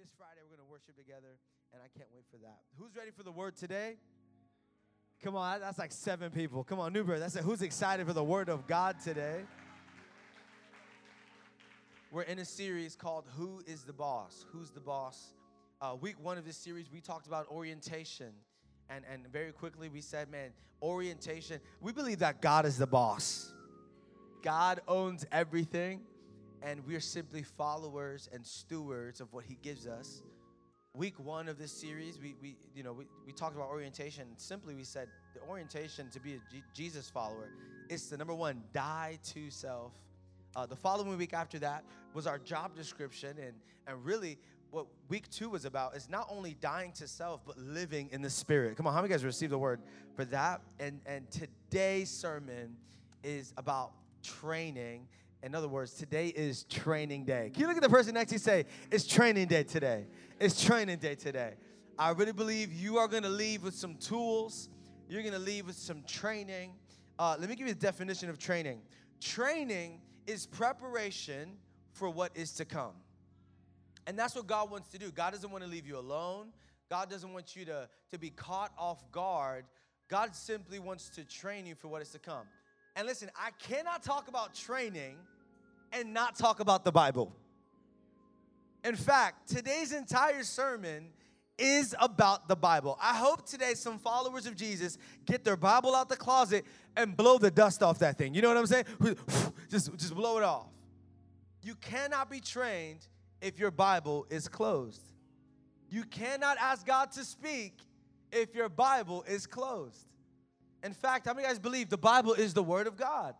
This Friday, we're going to worship together, and I can't wait for that. Who's ready for the word today? Come on, that's like seven people. Come on, Newberg. That's it. Who's excited for the word of God today? We're in a series called Who is the Boss? Who's the Boss? Uh, week one of this series, we talked about orientation. And, and very quickly, we said, man, orientation. We believe that God is the boss, God owns everything, and we're simply followers and stewards of what He gives us. Week one of this series, we, we you know we, we talked about orientation. Simply, we said the orientation to be a G- Jesus follower is to number one, die to self. Uh, the following week after that was our job description, and and really what week two was about is not only dying to self but living in the spirit come on how many guys received the word for that and and today's sermon is about training in other words today is training day can you look at the person next to you and say it's training day today it's training day today i really believe you are going to leave with some tools you're going to leave with some training uh, let me give you the definition of training training is preparation for what is to come and that's what God wants to do. God doesn't want to leave you alone. God doesn't want you to, to be caught off guard. God simply wants to train you for what is to come. And listen, I cannot talk about training and not talk about the Bible. In fact, today's entire sermon is about the Bible. I hope today some followers of Jesus get their Bible out the closet and blow the dust off that thing. You know what I'm saying? Just, just blow it off. You cannot be trained if your Bible is closed. You cannot ask God to speak if your Bible is closed. In fact, how many guys believe the Bible is the Word of God?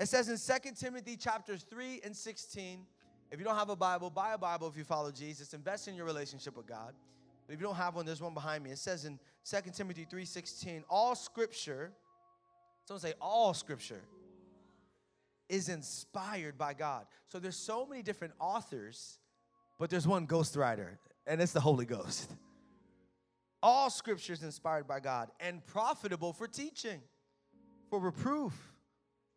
It says in 2 Timothy chapters 3 and 16, if you don't have a Bible, buy a Bible if you follow Jesus. Invest in your relationship with God. But if you don't have one, there's one behind me. It says in 2 Timothy 3:16, all scripture, someone say all scripture is inspired by God. So there's so many different authors, but there's one ghostwriter, and it's the Holy Ghost. All scripture is inspired by God and profitable for teaching, for reproof,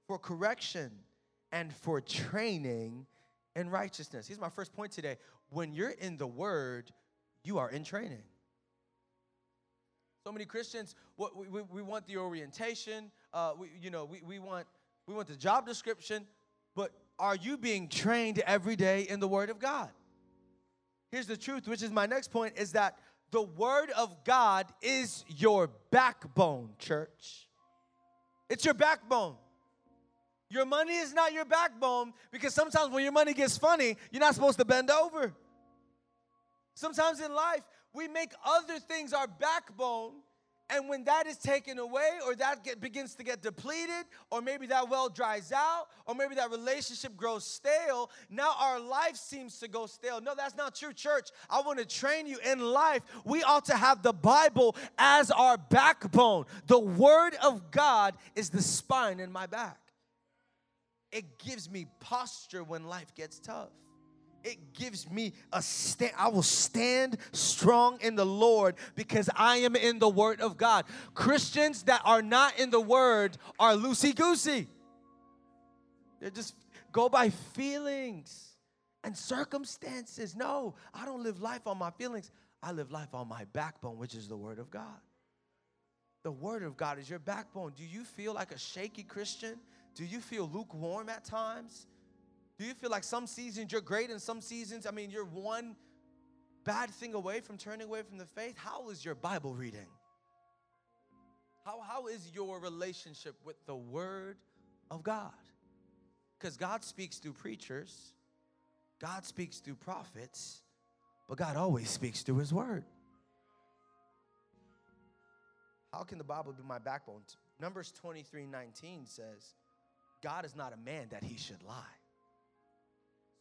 for correction, and for training in righteousness. Here's my first point today. When you're in the Word, you are in training. So many Christians, what we, we, we want the orientation, uh, we, you know, we, we want we want the job description, but are you being trained every day in the Word of God? Here's the truth, which is my next point, is that the Word of God is your backbone, church. It's your backbone. Your money is not your backbone because sometimes when your money gets funny, you're not supposed to bend over. Sometimes in life, we make other things our backbone and when that is taken away, or that get, begins to get depleted, or maybe that well dries out, or maybe that relationship grows stale, now our life seems to go stale. No, that's not true, church. I want to train you in life. We ought to have the Bible as our backbone. The Word of God is the spine in my back, it gives me posture when life gets tough it gives me a stand. I will stand strong in the Lord because I am in the Word of God. Christians that are not in the Word are loosey goosey. They just go by feelings and circumstances. No, I don't live life on my feelings. I live life on my backbone, which is the Word of God. The Word of God is your backbone. Do you feel like a shaky Christian? Do you feel lukewarm at times? Do you feel like some seasons you're great and some seasons, I mean, you're one bad thing away from turning away from the faith? How is your Bible reading? How, how is your relationship with the Word of God? Because God speaks through preachers, God speaks through prophets, but God always speaks through His Word. How can the Bible be my backbone? Numbers 23 19 says, God is not a man that he should lie.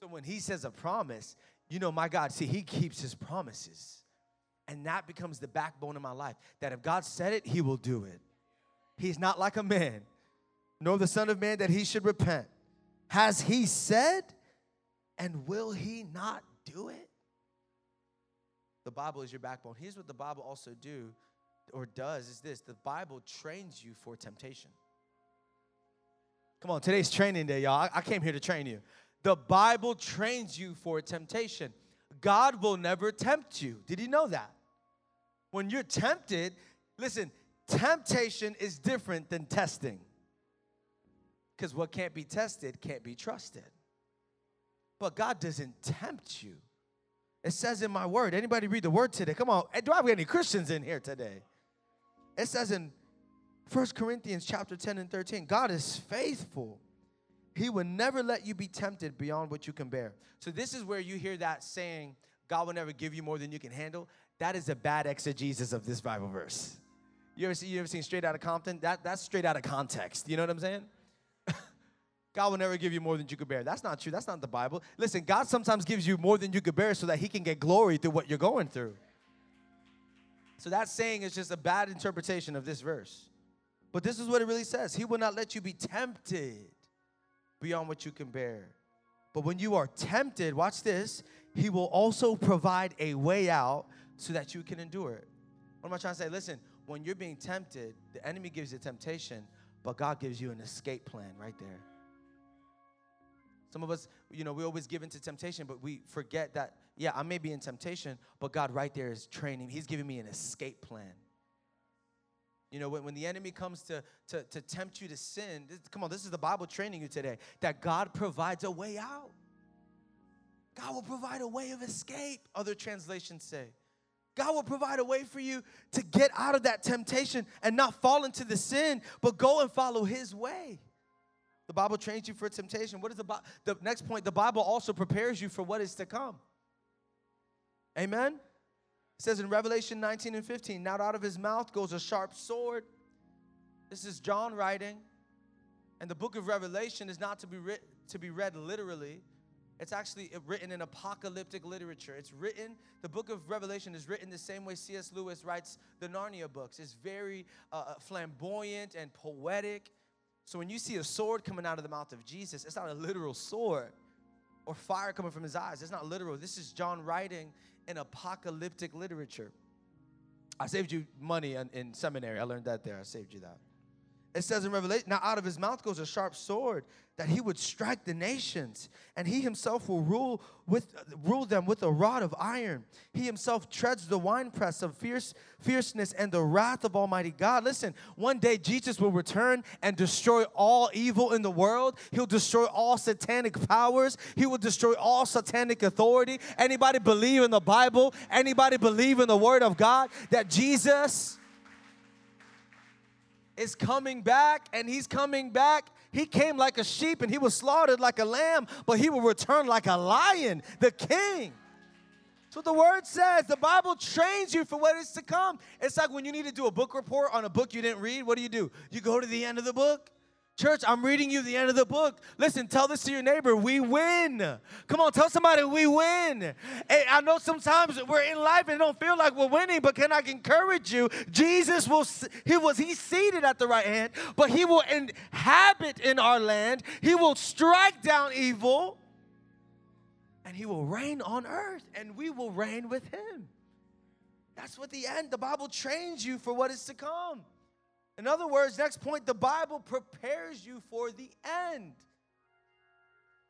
So when he says a promise, you know, my God, see, he keeps his promises. And that becomes the backbone of my life. That if God said it, he will do it. He's not like a man, nor the Son of Man that he should repent. Has he said, and will he not do it? The Bible is your backbone. Here's what the Bible also do or does is this the Bible trains you for temptation. Come on, today's training day, y'all. I, I came here to train you. The Bible trains you for temptation. God will never tempt you. Did you know that? When you're tempted, listen, temptation is different than testing. Because what can't be tested can't be trusted. But God doesn't tempt you. It says in my word. Anybody read the word today? Come on. Eh, do I have any Christians in here today? It says in First Corinthians chapter 10 and 13, God is faithful. He will never let you be tempted beyond what you can bear. So this is where you hear that saying, God will never give you more than you can handle. That is a bad exegesis of this Bible verse. You ever see you ever seen straight out of Compton? That that's straight out of context. You know what I'm saying? God will never give you more than you could bear. That's not true. That's not the Bible. Listen, God sometimes gives you more than you could bear so that He can get glory through what you're going through. So that saying is just a bad interpretation of this verse. But this is what it really says He will not let you be tempted beyond what you can bear. But when you are tempted, watch this, He will also provide a way out so that you can endure it. What am I trying to say? Listen, when you're being tempted, the enemy gives you temptation, but God gives you an escape plan right there. Some of us, you know, we always give into temptation, but we forget that, yeah, I may be in temptation, but God right there is training. He's giving me an escape plan. You know, when, when the enemy comes to, to, to tempt you to sin, this, come on, this is the Bible training you today, that God provides a way out. God will provide a way of escape, other translations say. God will provide a way for you to get out of that temptation and not fall into the sin, but go and follow His way. The Bible trains you for temptation. What is the the next point? The Bible also prepares you for what is to come. Amen. It says in Revelation 19 and 15, now out of his mouth goes a sharp sword. This is John writing. And the book of Revelation is not to be writ- to be read literally. It's actually written in apocalyptic literature. It's written, the book of Revelation is written the same way C.S. Lewis writes the Narnia books. It's very uh, uh flamboyant and poetic. So when you see a sword coming out of the mouth of Jesus, it's not a literal sword or fire coming from his eyes. It's not literal. This is John writing in apocalyptic literature. I saved you money in, in seminary. I learned that there. I saved you that. It says in Revelation, now out of his mouth goes a sharp sword that he would strike the nations, and he himself will rule with rule them with a rod of iron. He himself treads the winepress of fierce fierceness and the wrath of Almighty God. Listen, one day Jesus will return and destroy all evil in the world. He'll destroy all satanic powers. He will destroy all satanic authority. Anybody believe in the Bible? Anybody believe in the Word of God that Jesus? Is coming back and he's coming back. He came like a sheep and he was slaughtered like a lamb, but he will return like a lion, the king. That's what the word says. The Bible trains you for what is to come. It's like when you need to do a book report on a book you didn't read, what do you do? You go to the end of the book Church, I'm reading you the end of the book. Listen, tell this to your neighbor. We win. Come on, tell somebody we win. And I know sometimes we're in life and don't feel like we're winning, but can I encourage you? Jesus will, he was, he's seated at the right hand, but he will inhabit in our land. He will strike down evil and he will reign on earth and we will reign with him. That's what the end, the Bible trains you for what is to come. In other words, next point, the Bible prepares you for the end.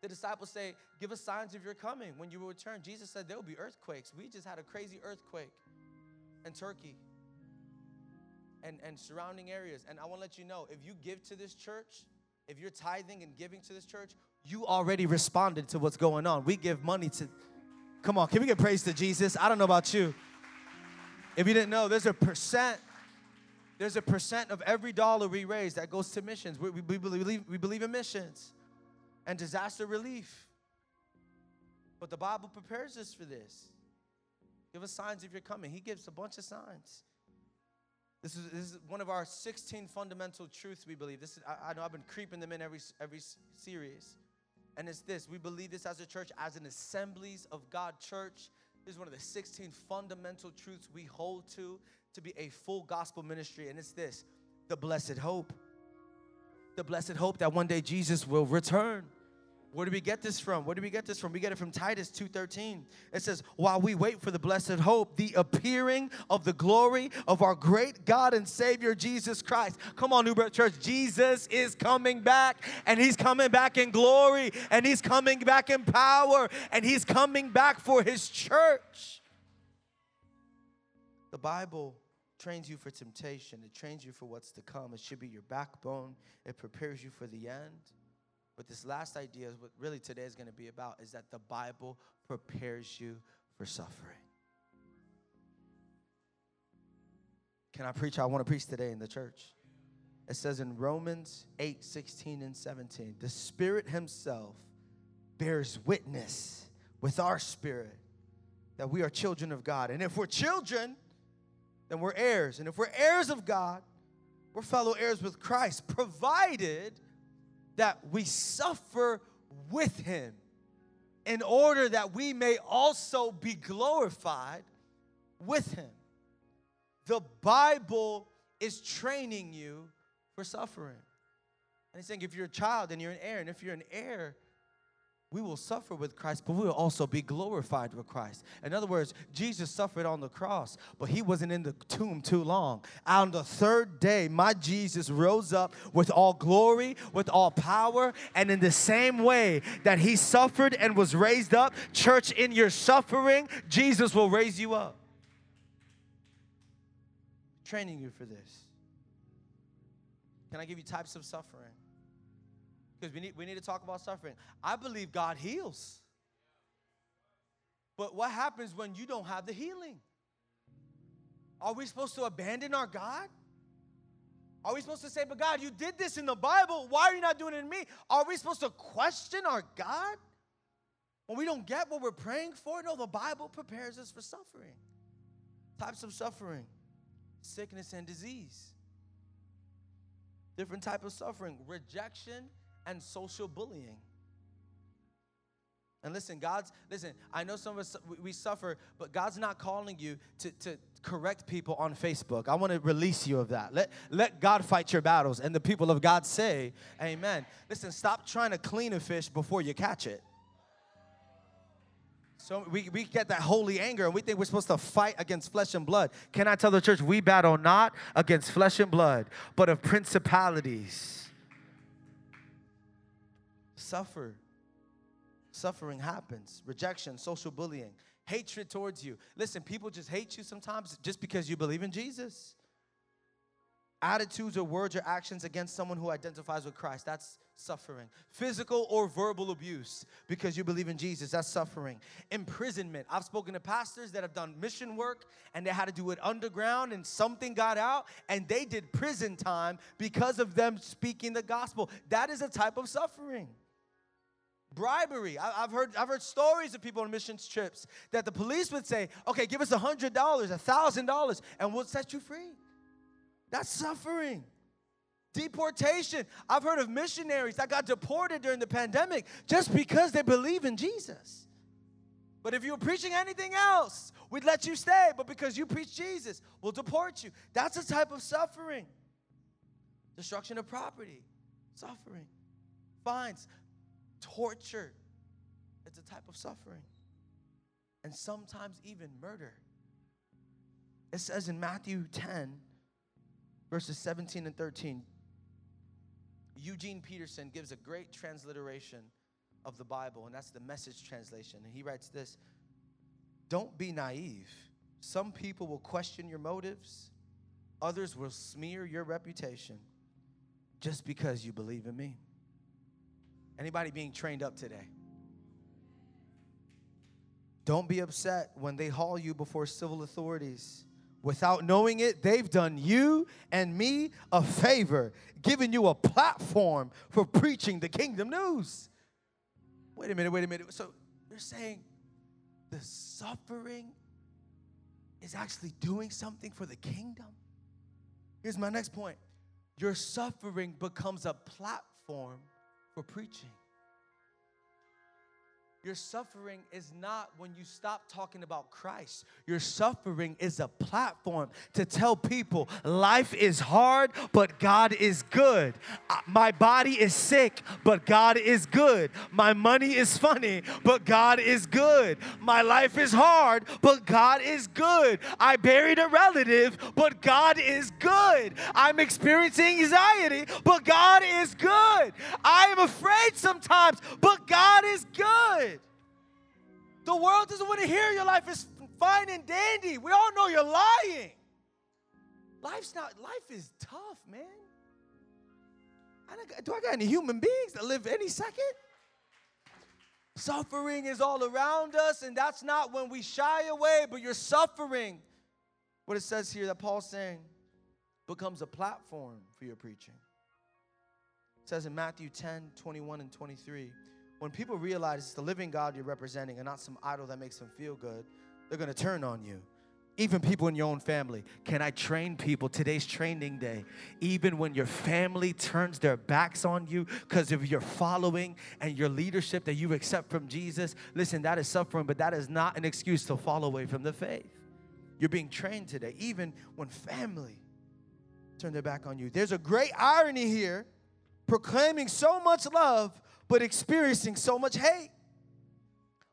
The disciples say, Give us signs of your coming when you return. Jesus said there will be earthquakes. We just had a crazy earthquake in Turkey and, and surrounding areas. And I want to let you know if you give to this church, if you're tithing and giving to this church, you already responded to what's going on. We give money to, come on, can we get praise to Jesus? I don't know about you. If you didn't know, there's a percent there's a percent of every dollar we raise that goes to missions. We, we, we, believe, we believe in missions and disaster relief. But the Bible prepares us for this. Give us signs if you're coming. He gives a bunch of signs. This is, this is one of our 16 fundamental truths we believe. This is, I, I know I've been creeping them in every, every series. And it's this we believe this as a church, as an assemblies of God church. This is one of the 16 fundamental truths we hold to to be a full gospel ministry, and it's this the blessed hope. The blessed hope that one day Jesus will return. Where do we get this from? Where do we get this from? We get it from Titus 2:13. It says, "While we wait for the blessed hope, the appearing of the glory of our great God and Savior Jesus Christ." Come on, New Birth Church. Jesus is coming back, and he's coming back in glory, and he's coming back in power, and he's coming back for his church. The Bible trains you for temptation. It trains you for what's to come. It should be your backbone. It prepares you for the end. But this last idea is what really today is going to be about is that the Bible prepares you for suffering. Can I preach? I want to preach today in the church. It says in Romans 8 16 and 17, the Spirit Himself bears witness with our spirit that we are children of God. And if we're children, then we're heirs. And if we're heirs of God, we're fellow heirs with Christ, provided that we suffer with him in order that we may also be glorified with him. The Bible is training you for suffering. And he's saying if you're a child, then you're an heir. And if you're an heir, we will suffer with Christ, but we will also be glorified with Christ. In other words, Jesus suffered on the cross, but he wasn't in the tomb too long. On the third day, my Jesus rose up with all glory, with all power, and in the same way that he suffered and was raised up, church, in your suffering, Jesus will raise you up. Training you for this. Can I give you types of suffering? Because we need, we need to talk about suffering. I believe God heals. But what happens when you don't have the healing? Are we supposed to abandon our God? Are we supposed to say, but God, you did this in the Bible. Why are you not doing it in me? Are we supposed to question our God when we don't get what we're praying for? No, the Bible prepares us for suffering. Types of suffering sickness and disease. Different type of suffering, rejection and social bullying. And listen, God's, listen, I know some of us, we suffer, but God's not calling you to, to correct people on Facebook. I want to release you of that. Let, let God fight your battles. And the people of God say, Amen. Listen, stop trying to clean a fish before you catch it. So we, we get that holy anger and we think we're supposed to fight against flesh and blood. Can I tell the church, we battle not against flesh and blood, but of principalities suffer. Suffering happens. Rejection, social bullying, hatred towards you. Listen, people just hate you sometimes just because you believe in Jesus. Attitudes or words or actions against someone who identifies with Christ, that's suffering. Physical or verbal abuse because you believe in Jesus, that's suffering. Imprisonment. I've spoken to pastors that have done mission work and they had to do it underground and something got out and they did prison time because of them speaking the gospel. That is a type of suffering bribery. I, have heard, I've heard stories of people on missions trips that the police would say, okay, give us a $100, a $1,000, and we'll set you free. That's suffering. Deportation. I've heard of missionaries that got deported during the pandemic just because they believe in Jesus. But if you were preaching anything else, we'd let you stay. But because you preach Jesus, we'll deport you. That's a type of suffering. Destruction of property, suffering. Fines torture. It's a type of suffering. And sometimes even murder. It says in Matthew 10, verses 17 and 13, Eugene Peterson gives a great transliteration of the Bible, and that's the message translation. And he writes this Don't be naive. Some people will question your motives, others will smear your reputation just because you believe in me. Anybody being trained up today? Don't be upset when they haul you before civil authorities. Without knowing it, they've done you and me a favor, giving you a platform for preaching the kingdom news. Wait a minute, wait a minute. So you're saying the suffering is actually doing something for the kingdom? Here's my next point your suffering becomes a platform for preaching. Your suffering is not when you stop talking about Christ. Your suffering is a platform to tell people life is hard, but God is good. My body is sick, but God is good. My money is funny, but God is good. My life is hard, but God is good. I buried a relative, but God is good. I'm experiencing anxiety, but God is good. I am afraid sometimes, but God is good. The world doesn't want to hear your life is fine and dandy. We all know you're lying. Life's not, life is tough, man. I do I got any human beings that live any second? Suffering is all around us, and that's not when we shy away, but you're suffering. What it says here that Paul's saying becomes a platform for your preaching. It says in Matthew 10 21 and 23 when people realize it's the living God you're representing and not some idol that makes them feel good, they're gonna turn on you. Even people in your own family. Can I train people? Today's training day. Even when your family turns their backs on you because of your following and your leadership that you accept from Jesus, listen, that is suffering, but that is not an excuse to fall away from the faith. You're being trained today, even when family turn their back on you. There's a great irony here proclaiming so much love but experiencing so much hate.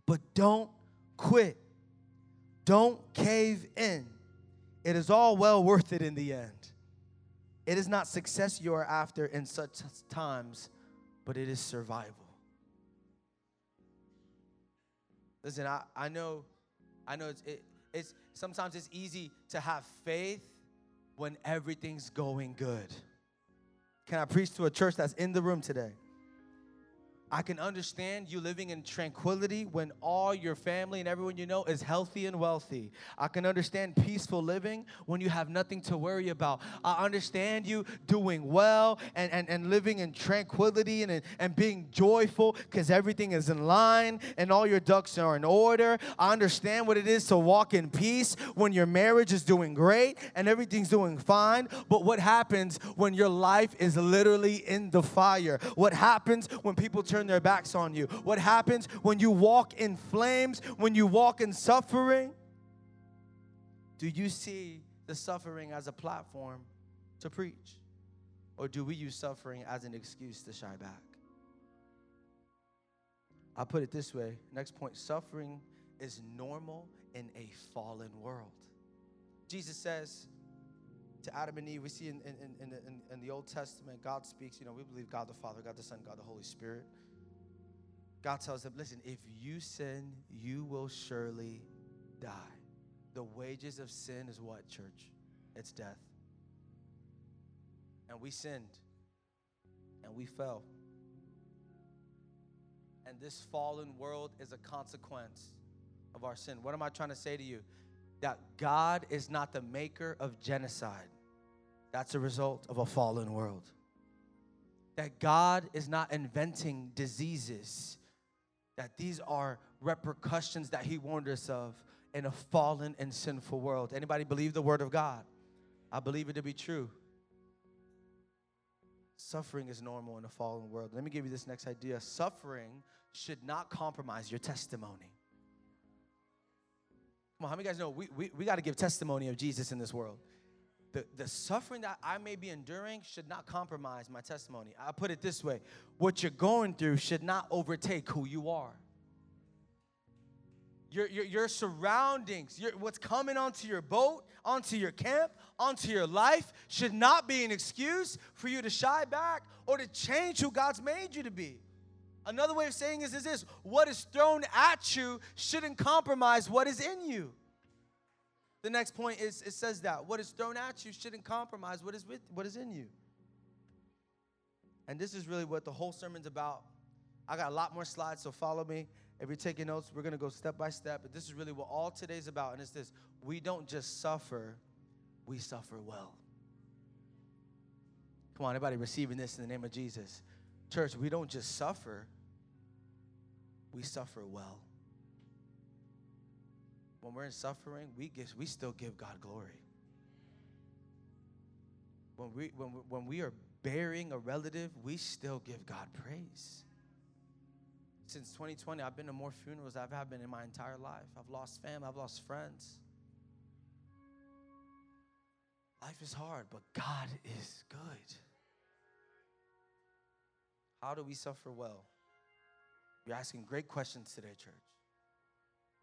But don't quit. Don't cave in. It is all well worth it in the end. It is not success you are after in such times, but it is survival. Listen, I, I know, I know it's, it, it's sometimes it's easy to have faith when everything's going good. Can I preach to a church that's in the room today? I can understand you living in tranquility when all your family and everyone you know is healthy and wealthy. I can understand peaceful living when you have nothing to worry about. I understand you doing well and, and, and living in tranquility and, and being joyful because everything is in line and all your ducks are in order. I understand what it is to walk in peace when your marriage is doing great and everything's doing fine. But what happens when your life is literally in the fire? What happens when people turn turn their backs on you? What happens when you walk in flames, when you walk in suffering? Do you see the suffering as a platform to preach? Or do we use suffering as an excuse to shy back? I'll put it this way. Next point suffering is normal in a fallen world. Jesus says, to Adam and Eve, we see in, in, in, in the Old Testament, God speaks, you know, we believe God the Father, God the Son, God the Holy Spirit. God tells them, listen, if you sin, you will surely die. The wages of sin is what, church? It's death. And we sinned and we fell. And this fallen world is a consequence of our sin. What am I trying to say to you? That God is not the maker of genocide, that's a result of a fallen world. That God is not inventing diseases that these are repercussions that he warned us of in a fallen and sinful world. Anybody believe the word of God? I believe it to be true. Suffering is normal in a fallen world. Let me give you this next idea. Suffering should not compromise your testimony. Come on, how many guys know we, we, we got to give testimony of Jesus in this world? The, the suffering that I may be enduring should not compromise my testimony. I put it this way what you're going through should not overtake who you are. Your, your, your surroundings, your, what's coming onto your boat, onto your camp, onto your life should not be an excuse for you to shy back or to change who God's made you to be. Another way of saying is, is this what is thrown at you shouldn't compromise what is in you. The next point is it says that what is thrown at you shouldn't compromise what is with what is in you. And this is really what the whole sermon's about. I got a lot more slides, so follow me. If you're taking notes, we're gonna go step by step. But this is really what all today's about, and it's this: we don't just suffer, we suffer well. Come on, everybody receiving this in the name of Jesus. Church, we don't just suffer, we suffer well when we're in suffering, we, give, we still give God glory. When we, when, when we are burying a relative, we still give God praise. since 2020, I've been to more funerals I've had been in my entire life. I've lost family, I've lost friends. Life is hard, but God is good. How do we suffer well? You're asking great questions today, church.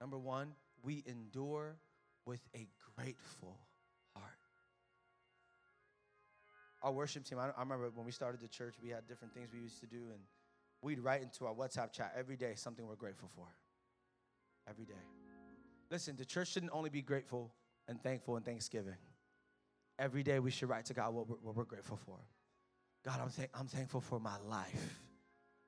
Number one, we endure with a grateful heart. Our worship team, I, I remember when we started the church, we had different things we used to do, and we'd write into our WhatsApp chat every day something we're grateful for. Every day. Listen, the church shouldn't only be grateful and thankful and Thanksgiving. Every day we should write to God what we're, what we're grateful for. God, I'm, th- I'm thankful for my life.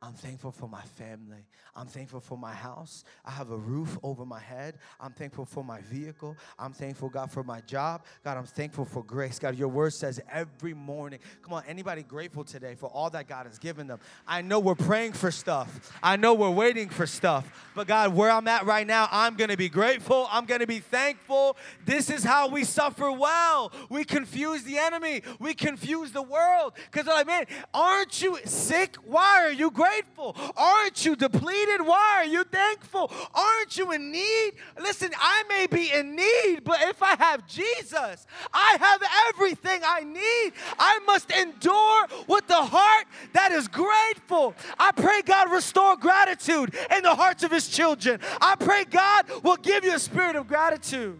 I'm thankful for my family. I'm thankful for my house. I have a roof over my head. I'm thankful for my vehicle. I'm thankful, God, for my job. God, I'm thankful for grace. God, your word says every morning. Come on, anybody grateful today for all that God has given them? I know we're praying for stuff. I know we're waiting for stuff. But God, where I'm at right now, I'm going to be grateful. I'm going to be thankful. This is how we suffer well. We confuse the enemy. We confuse the world. Because like, man, aren't you sick? Why are you grateful? Grateful? Aren't you depleted? Why are you thankful? Aren't you in need? Listen, I may be in need, but if I have Jesus, I have everything I need. I must endure with the heart that is grateful. I pray God restore gratitude in the hearts of his children. I pray God will give you a spirit of gratitude.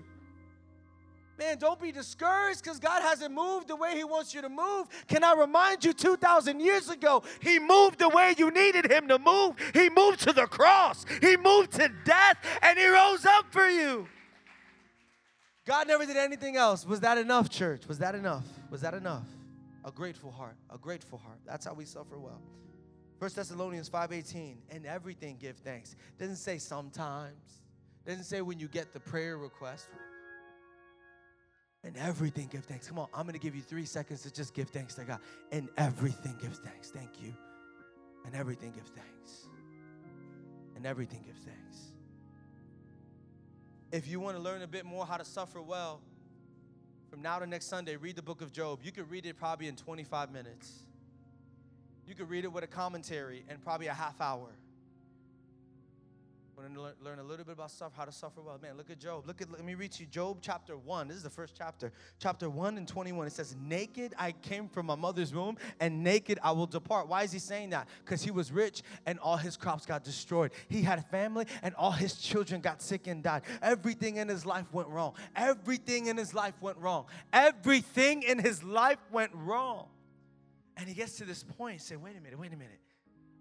Man, don't be discouraged because God hasn't moved the way He wants you to move. Can I remind you, 2,000 years ago, He moved the way you needed Him to move. He moved to the cross, He moved to death, and He rose up for you. God never did anything else. Was that enough, church? Was that enough? Was that enough? A grateful heart, a grateful heart. That's how we suffer well. 1 Thessalonians 5:18, and everything give thanks. Doesn't say sometimes. Doesn't say when you get the prayer request. And everything give thanks. Come on, I'm gonna give you three seconds to just give thanks to God. And everything give thanks. Thank you. And everything give thanks. And everything give thanks. If you want to learn a bit more how to suffer well, from now to next Sunday, read the book of Job. You could read it probably in 25 minutes. You could read it with a commentary in probably a half hour want to learn a little bit about suffer, how to suffer well. Man, look at Job. Look at let me read you Job chapter 1. This is the first chapter. Chapter 1 and 21. It says, Naked I came from my mother's womb, and naked I will depart. Why is he saying that? Because he was rich and all his crops got destroyed. He had a family and all his children got sick and died. Everything in his life went wrong. Everything in his life went wrong. Everything in his life went wrong. And he gets to this point and say, wait a minute, wait a minute.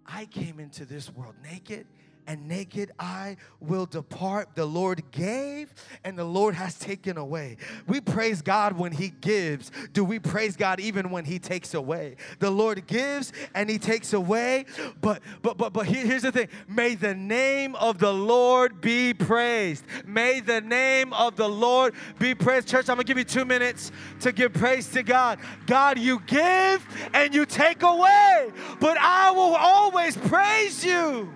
I came into this world naked and naked I will depart. The Lord gave and the Lord has taken away. We praise God when He gives. Do we praise God even when He takes away? The Lord gives and He takes away. But but but but here, here's the thing. May the name of the Lord be praised. May the name of the Lord be praised. Church, I'm gonna give you two minutes to give praise to God. God, you give and you take away, but I will always praise you.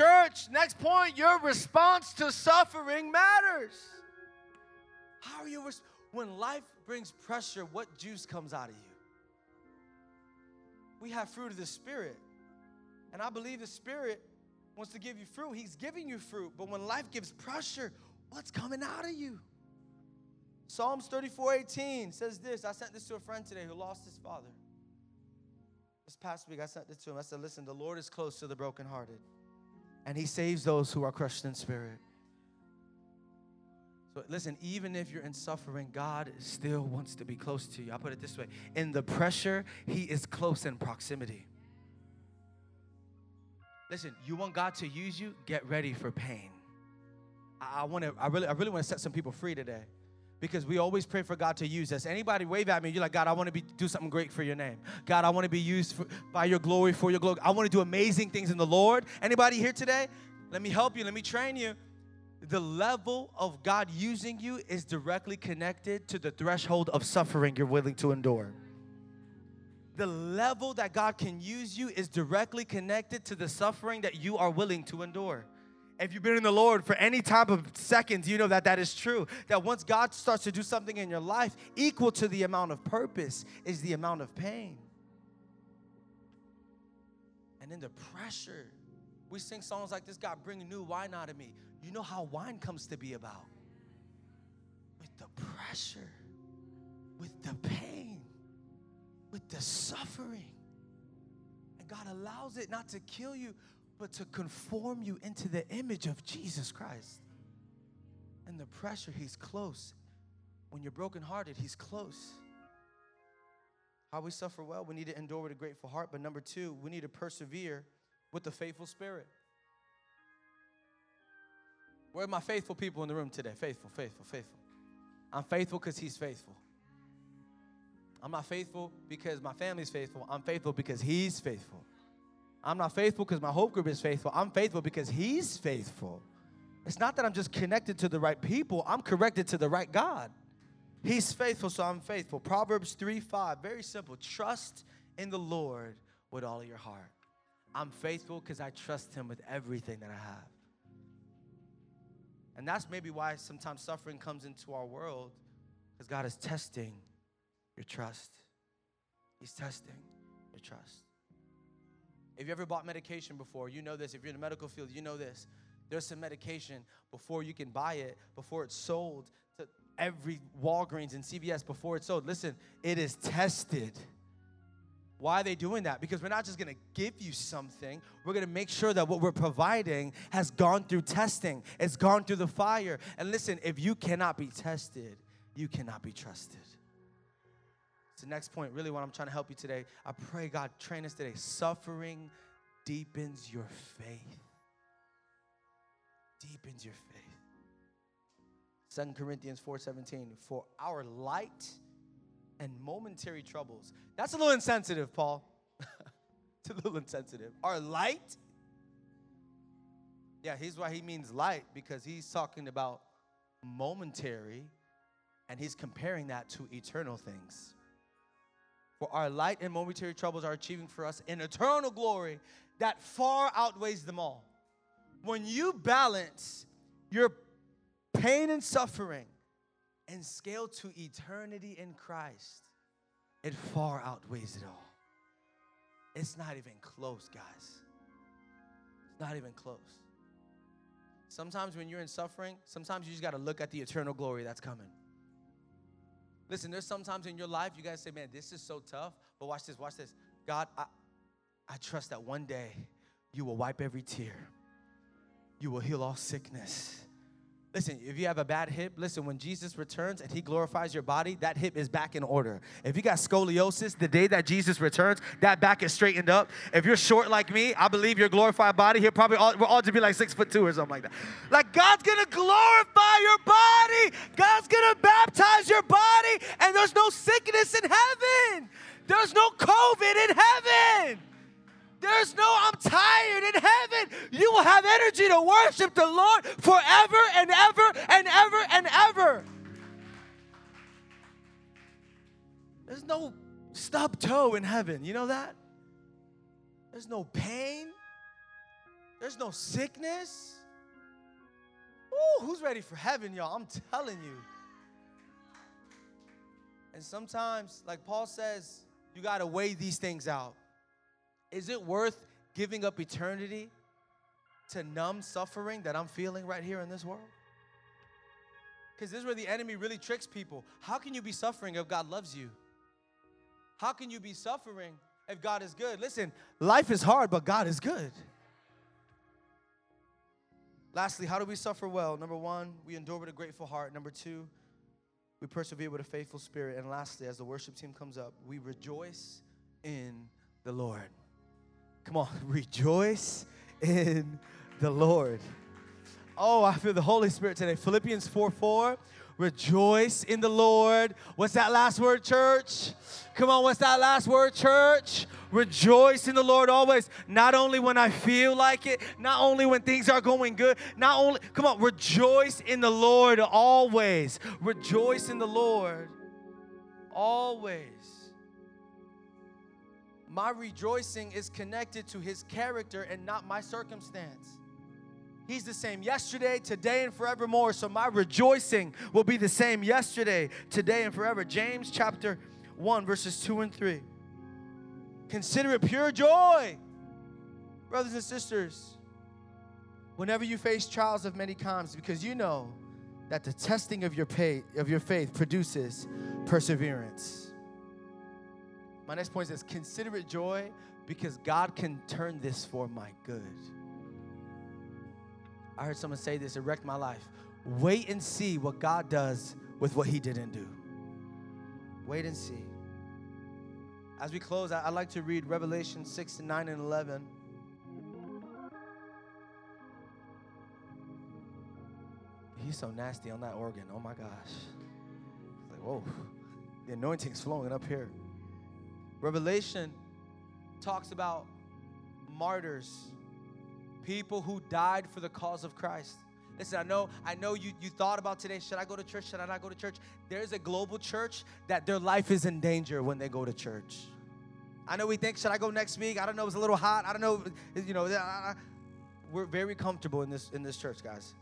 Church, next point, your response to suffering matters. How are you, res- when life brings pressure, what juice comes out of you? We have fruit of the Spirit. And I believe the Spirit wants to give you fruit. He's giving you fruit. But when life gives pressure, what's coming out of you? Psalms 34 18 says this. I sent this to a friend today who lost his father. This past week, I sent this to him. I said, Listen, the Lord is close to the brokenhearted and he saves those who are crushed in spirit. So listen, even if you're in suffering, God still wants to be close to you. I'll put it this way in the pressure, He is close in proximity. Listen, you want God to use you, get ready for pain. I, I want to, I really, I really want to set some people free today because we always pray for God to use us. Anybody wave at me, you're like, God, I want to be do something great for your name. God, I want to be used for, by your glory for your glory. I want to do amazing things in the Lord. Anybody here today? Let me help you. Let me train you. The level of God using you is directly connected to the threshold of suffering you're willing to endure. The level that God can use you is directly connected to the suffering that you are willing to endure. If you've been in the Lord for any type of seconds, you know that that is true. That once God starts to do something in your life, equal to the amount of purpose is the amount of pain. And then the pressure. We sing songs like this God, bring a new wine out of me. You know how wine comes to be about? With the pressure, with the pain, with the suffering. And God allows it not to kill you, but to conform you into the image of Jesus Christ. And the pressure, He's close. When you're brokenhearted, He's close. How we suffer well, we need to endure with a grateful heart. But number two, we need to persevere with the faithful spirit. Where are my faithful people in the room today? Faithful, faithful, faithful. I'm faithful because He's faithful. I'm not faithful because my family's faithful. I'm faithful because He's faithful. I'm not faithful because my hope group is faithful. I'm faithful because He's faithful. It's not that I'm just connected to the right people, I'm connected to the right God. He's faithful, so I'm faithful. Proverbs 3 5, very simple. Trust in the Lord with all your heart. I'm faithful because I trust Him with everything that I have. And that's maybe why sometimes suffering comes into our world because God is testing your trust. He's testing your trust. If you ever bought medication before, you know this. If you're in the medical field, you know this. There's some medication before you can buy it, before it's sold to every Walgreens and CVS before it's sold. Listen, it is tested. Why are they doing that? Because we're not just gonna give you something, we're gonna make sure that what we're providing has gone through testing, it's gone through the fire. And listen, if you cannot be tested, you cannot be trusted. It's the next point, really, what I'm trying to help you today. I pray God train us today. Suffering deepens your faith. Deepens your faith. Second Corinthians 4:17. For our light and momentary troubles. That's a little insensitive, Paul. it's a little insensitive. Our light. Yeah, here's why he means light, because he's talking about momentary and he's comparing that to eternal things. For our light and momentary troubles are achieving for us an eternal glory that far outweighs them all. When you balance your pain and suffering and scale to eternity in Christ, it far outweighs it all. It's not even close, guys. It's not even close. Sometimes when you're in suffering, sometimes you just got to look at the eternal glory that's coming. Listen, there's sometimes in your life you guys say, man, this is so tough. But watch this, watch this. God, I, I trust that one day you will wipe every tear, you will heal all sickness Listen, if you have a bad hip, listen, when Jesus returns and he glorifies your body, that hip is back in order. If you got scoliosis, the day that Jesus returns, that back is straightened up. If you're short like me, I believe your glorified body, he'll probably all, we're all to be like six foot two or something like that. Like God's gonna glorify your body, God's gonna baptize your body, and there's no sickness in heaven. There's no COVID in heaven. There's no, I'm tired in heaven. You will have energy to worship the Lord forever and ever and ever and ever. There's no stub toe in heaven. You know that? There's no pain. There's no sickness. Ooh, who's ready for heaven, y'all? I'm telling you. And sometimes, like Paul says, you got to weigh these things out. Is it worth giving up eternity to numb suffering that I'm feeling right here in this world? Because this is where the enemy really tricks people. How can you be suffering if God loves you? How can you be suffering if God is good? Listen, life is hard, but God is good. Lastly, how do we suffer well? Number one, we endure with a grateful heart. Number two, we persevere with a faithful spirit. And lastly, as the worship team comes up, we rejoice in the Lord. Come on, rejoice in the Lord. Oh, I feel the Holy Spirit today. Philippians 4 4. Rejoice in the Lord. What's that last word, church? Come on, what's that last word, church? Rejoice in the Lord always. Not only when I feel like it, not only when things are going good, not only, come on, rejoice in the Lord always. Rejoice in the Lord always. My rejoicing is connected to his character and not my circumstance. He's the same yesterday, today, and forevermore. So my rejoicing will be the same yesterday, today, and forever. James chapter 1, verses 2 and 3. Consider it pure joy, Brothers and sisters, whenever you face trials of many kinds, because you know that the testing of your, pay, of your faith produces perseverance. My next point is consider it joy because God can turn this for my good. I heard someone say this, it wrecked my life. Wait and see what God does with what He didn't do. Wait and see. As we close, I'd like to read Revelation 6 and 9 and 11. He's so nasty on that organ. Oh my gosh. Like, whoa. The anointing's flowing up here. Revelation talks about martyrs, people who died for the cause of Christ. Listen, I know, I know you, you thought about today, should I go to church? Should I not go to church? There's a global church that their life is in danger when they go to church. I know we think, should I go next week? I don't know, it's a little hot. I don't know, you know, we're very comfortable in this in this church, guys.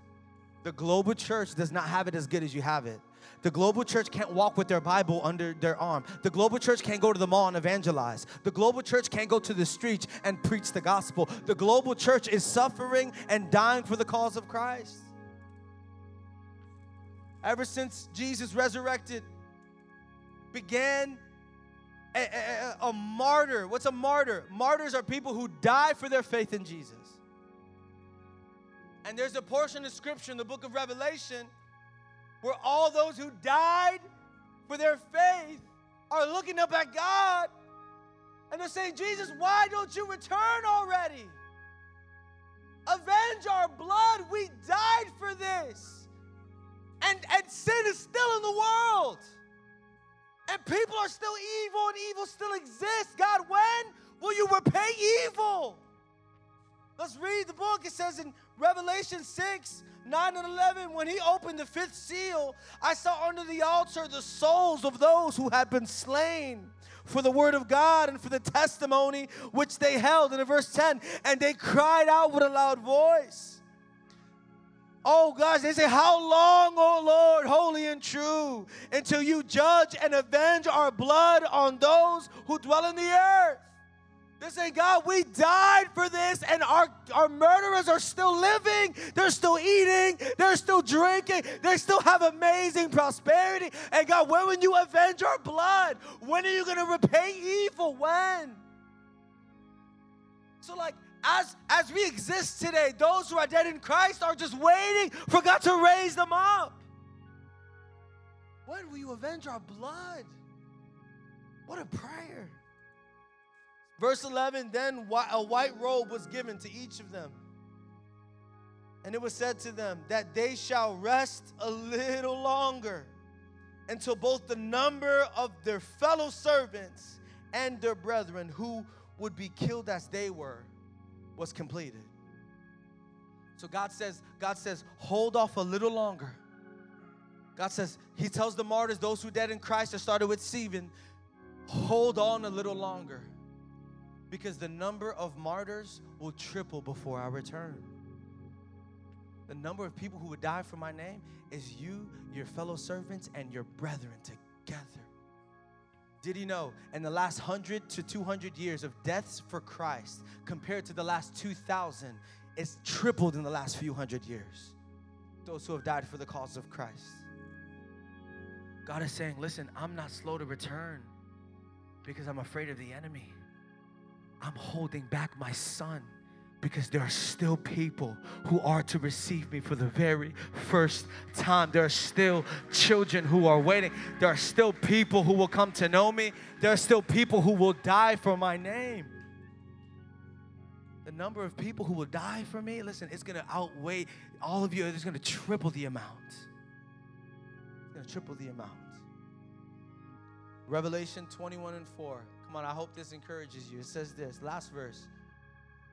The global church does not have it as good as you have it. The global church can't walk with their Bible under their arm. The global church can't go to the mall and evangelize. The global church can't go to the streets and preach the gospel. The global church is suffering and dying for the cause of Christ. Ever since Jesus resurrected, began a, a, a, martyr. What's a martyr? Martyrs are people who die for their faith in Jesus. And there's a portion of scripture in the book of Revelation where all those who died for their faith are looking up at God and they're saying, Jesus, why don't you return already? Avenge our blood. We died for this. And, and sin is still in the world. And people are still evil and evil still exists. God, Read the book. It says in Revelation 6 9 and 11, when he opened the fifth seal, I saw under the altar the souls of those who had been slain for the word of God and for the testimony which they held. And in verse 10, and they cried out with a loud voice. Oh, gosh, they say, How long, O Lord, holy and true, until you judge and avenge our blood on those who dwell in the earth? They're saying, God, we died for this, and our, our murderers are still living. They're still eating. They're still drinking. They still have amazing prosperity. And God, when will you avenge our blood? When are you going to repay evil? When? So, like, as, as we exist today, those who are dead in Christ are just waiting for God to raise them up. When will you avenge our blood? What a prayer. Verse 11 Then a white robe was given to each of them. And it was said to them that they shall rest a little longer until both the number of their fellow servants and their brethren who would be killed as they were was completed. So God says, God says, hold off a little longer. God says, He tells the martyrs, those who dead in Christ, that started with Stephen, hold on a little longer because the number of martyrs will triple before I return. The number of people who would die for my name is you, your fellow servants, and your brethren together. Did you know in the last 100 to 200 years of deaths for Christ compared to the last 2,000, it's tripled in the last few hundred years. Those who have died for the cause of Christ. God is saying, listen, I'm not slow to return because I'm afraid of the enemy. I'm holding back my son because there are still people who are to receive me for the very first time. There are still children who are waiting. There are still people who will come to know me. There are still people who will die for my name. The number of people who will die for me, listen, it's going to outweigh all of you. It's going to triple the amount. It's to triple the amount. Revelation 21 and 4. Come on, I hope this encourages you. It says this, last verse.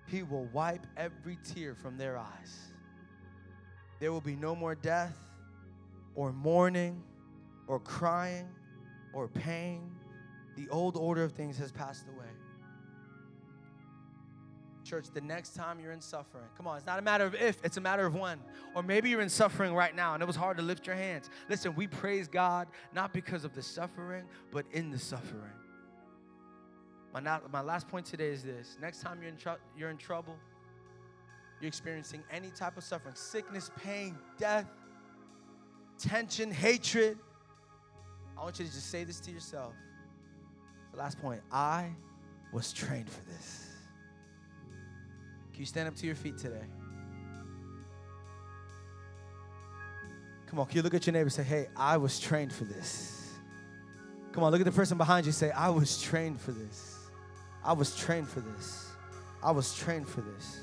He will wipe every tear from their eyes. There will be no more death or mourning or crying or pain. The old order of things has passed away. Church, the next time you're in suffering, come on, it's not a matter of if, it's a matter of when. Or maybe you're in suffering right now and it was hard to lift your hands. Listen, we praise God not because of the suffering, but in the suffering. My, not, my last point today is this next time you're in, tr- you're in trouble, you're experiencing any type of suffering, sickness, pain, death, tension, hatred, I want you to just say this to yourself. The last point I was trained for this. Can you stand up to your feet today? Come on, can you look at your neighbor and say, Hey, I was trained for this? Come on, look at the person behind you and say, I was trained for this. I was trained for this. I was trained for this.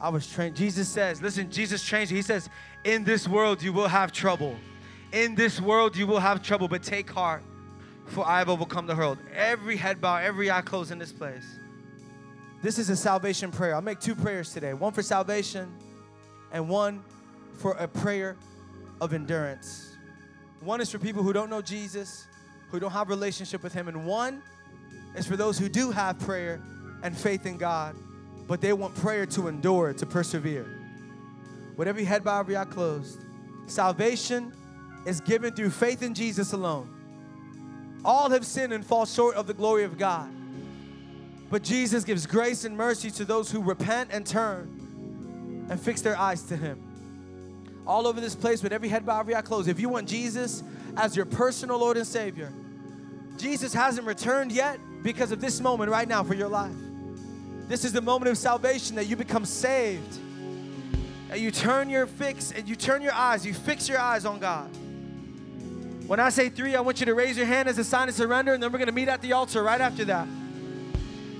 I was trained. Jesus says, listen, Jesus you. He says, In this world you will have trouble. In this world you will have trouble, but take heart, for I have overcome the world. Every head bow, every eye closed in this place. This is a salvation prayer. I'll make two prayers today one for salvation and one for a prayer of endurance. One is for people who don't know Jesus, who don't have relationship with him, and one is for those who do have prayer and faith in God, but they want prayer to endure, to persevere. With every head bowed, every eye closed. Salvation is given through faith in Jesus alone. All have sinned and fall short of the glory of God. But Jesus gives grace and mercy to those who repent and turn and fix their eyes to Him. All over this place, with every head bowed, every eye closed, if you want Jesus as your personal Lord and Savior, Jesus hasn't returned yet because of this moment right now for your life. This is the moment of salvation that you become saved. And you turn your fix and you turn your eyes, you fix your eyes on God. When I say three, I want you to raise your hand as a sign of surrender, and then we're to meet at the altar right after that.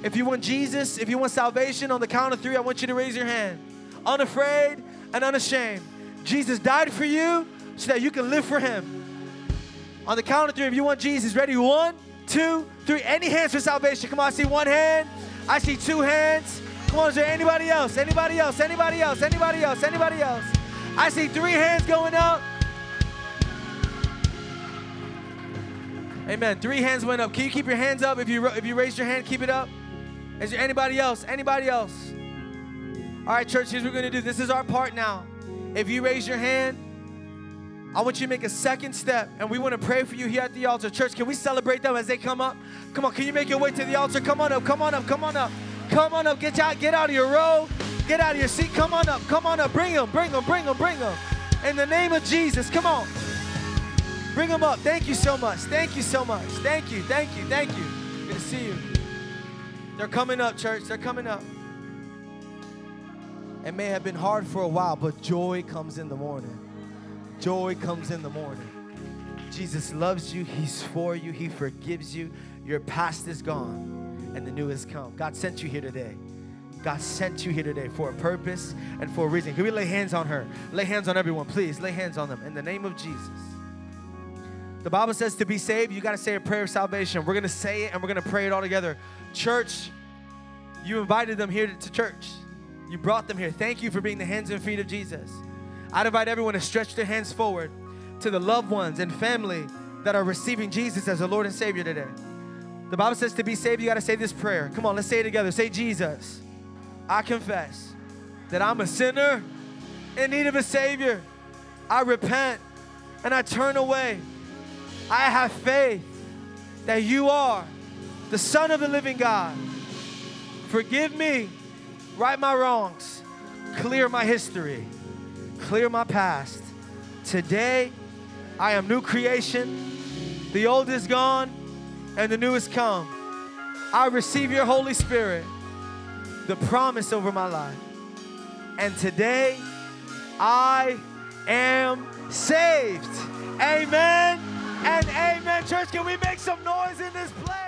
If you want Jesus, if you want salvation, on the count of three, I want you to raise your hand. Unafraid and unashamed. Jesus died for you so that you can live for Him. On the count of three, if you want Jesus, ready? One, two, three. Any hands for salvation? Come on, I see one hand. I see two hands. Come on, is there anybody else? Anybody else? Anybody else? Anybody else? Anybody else? I see three hands going up. Amen. Three hands went up. Can you keep your hands up? If you if you raised your hand, keep it up. Is there anybody else? Anybody else? All right, church, here's what we're gonna do. This is our part now. If you raise your hand, I want you to make a second step, and we want to pray for you here at the altar. Church, can we celebrate them as they come up? Come on, can you make your way to the altar? Come on up, come on up, come on up, come on up. Get out, get out of your row, get out of your seat. Come on up, come on up. Bring them, bring them, bring them, bring them. In the name of Jesus, come on. Bring them up. Thank you so much. Thank you so much. Thank you, thank you, thank you. Good to see you. They're coming up, church. They're coming up. It may have been hard for a while, but joy comes in the morning. Joy comes in the morning. Jesus loves you. He's for you. He forgives you. Your past is gone and the new has come. God sent you here today. God sent you here today for a purpose and for a reason. Can we lay hands on her? Lay hands on everyone, please. Lay hands on them in the name of Jesus. The Bible says to be saved, you got to say a prayer of salvation. We're going to say it and we're going to pray it all together. Church, you invited them here to church. You brought them here. Thank you for being the hands and feet of Jesus. I'd invite everyone to stretch their hands forward to the loved ones and family that are receiving Jesus as a Lord and Savior today. The Bible says to be saved, you got to say this prayer. Come on, let's say it together. Say, Jesus, I confess that I'm a sinner in need of a Savior. I repent and I turn away I have faith that you are the Son of the living God. Forgive me, right my wrongs, clear my history, clear my past. Today, I am new creation. The old is gone and the new has come. I receive your Holy Spirit, the promise over my life. And today, I am saved. Amen and amen. Church, can we make some noise in this place?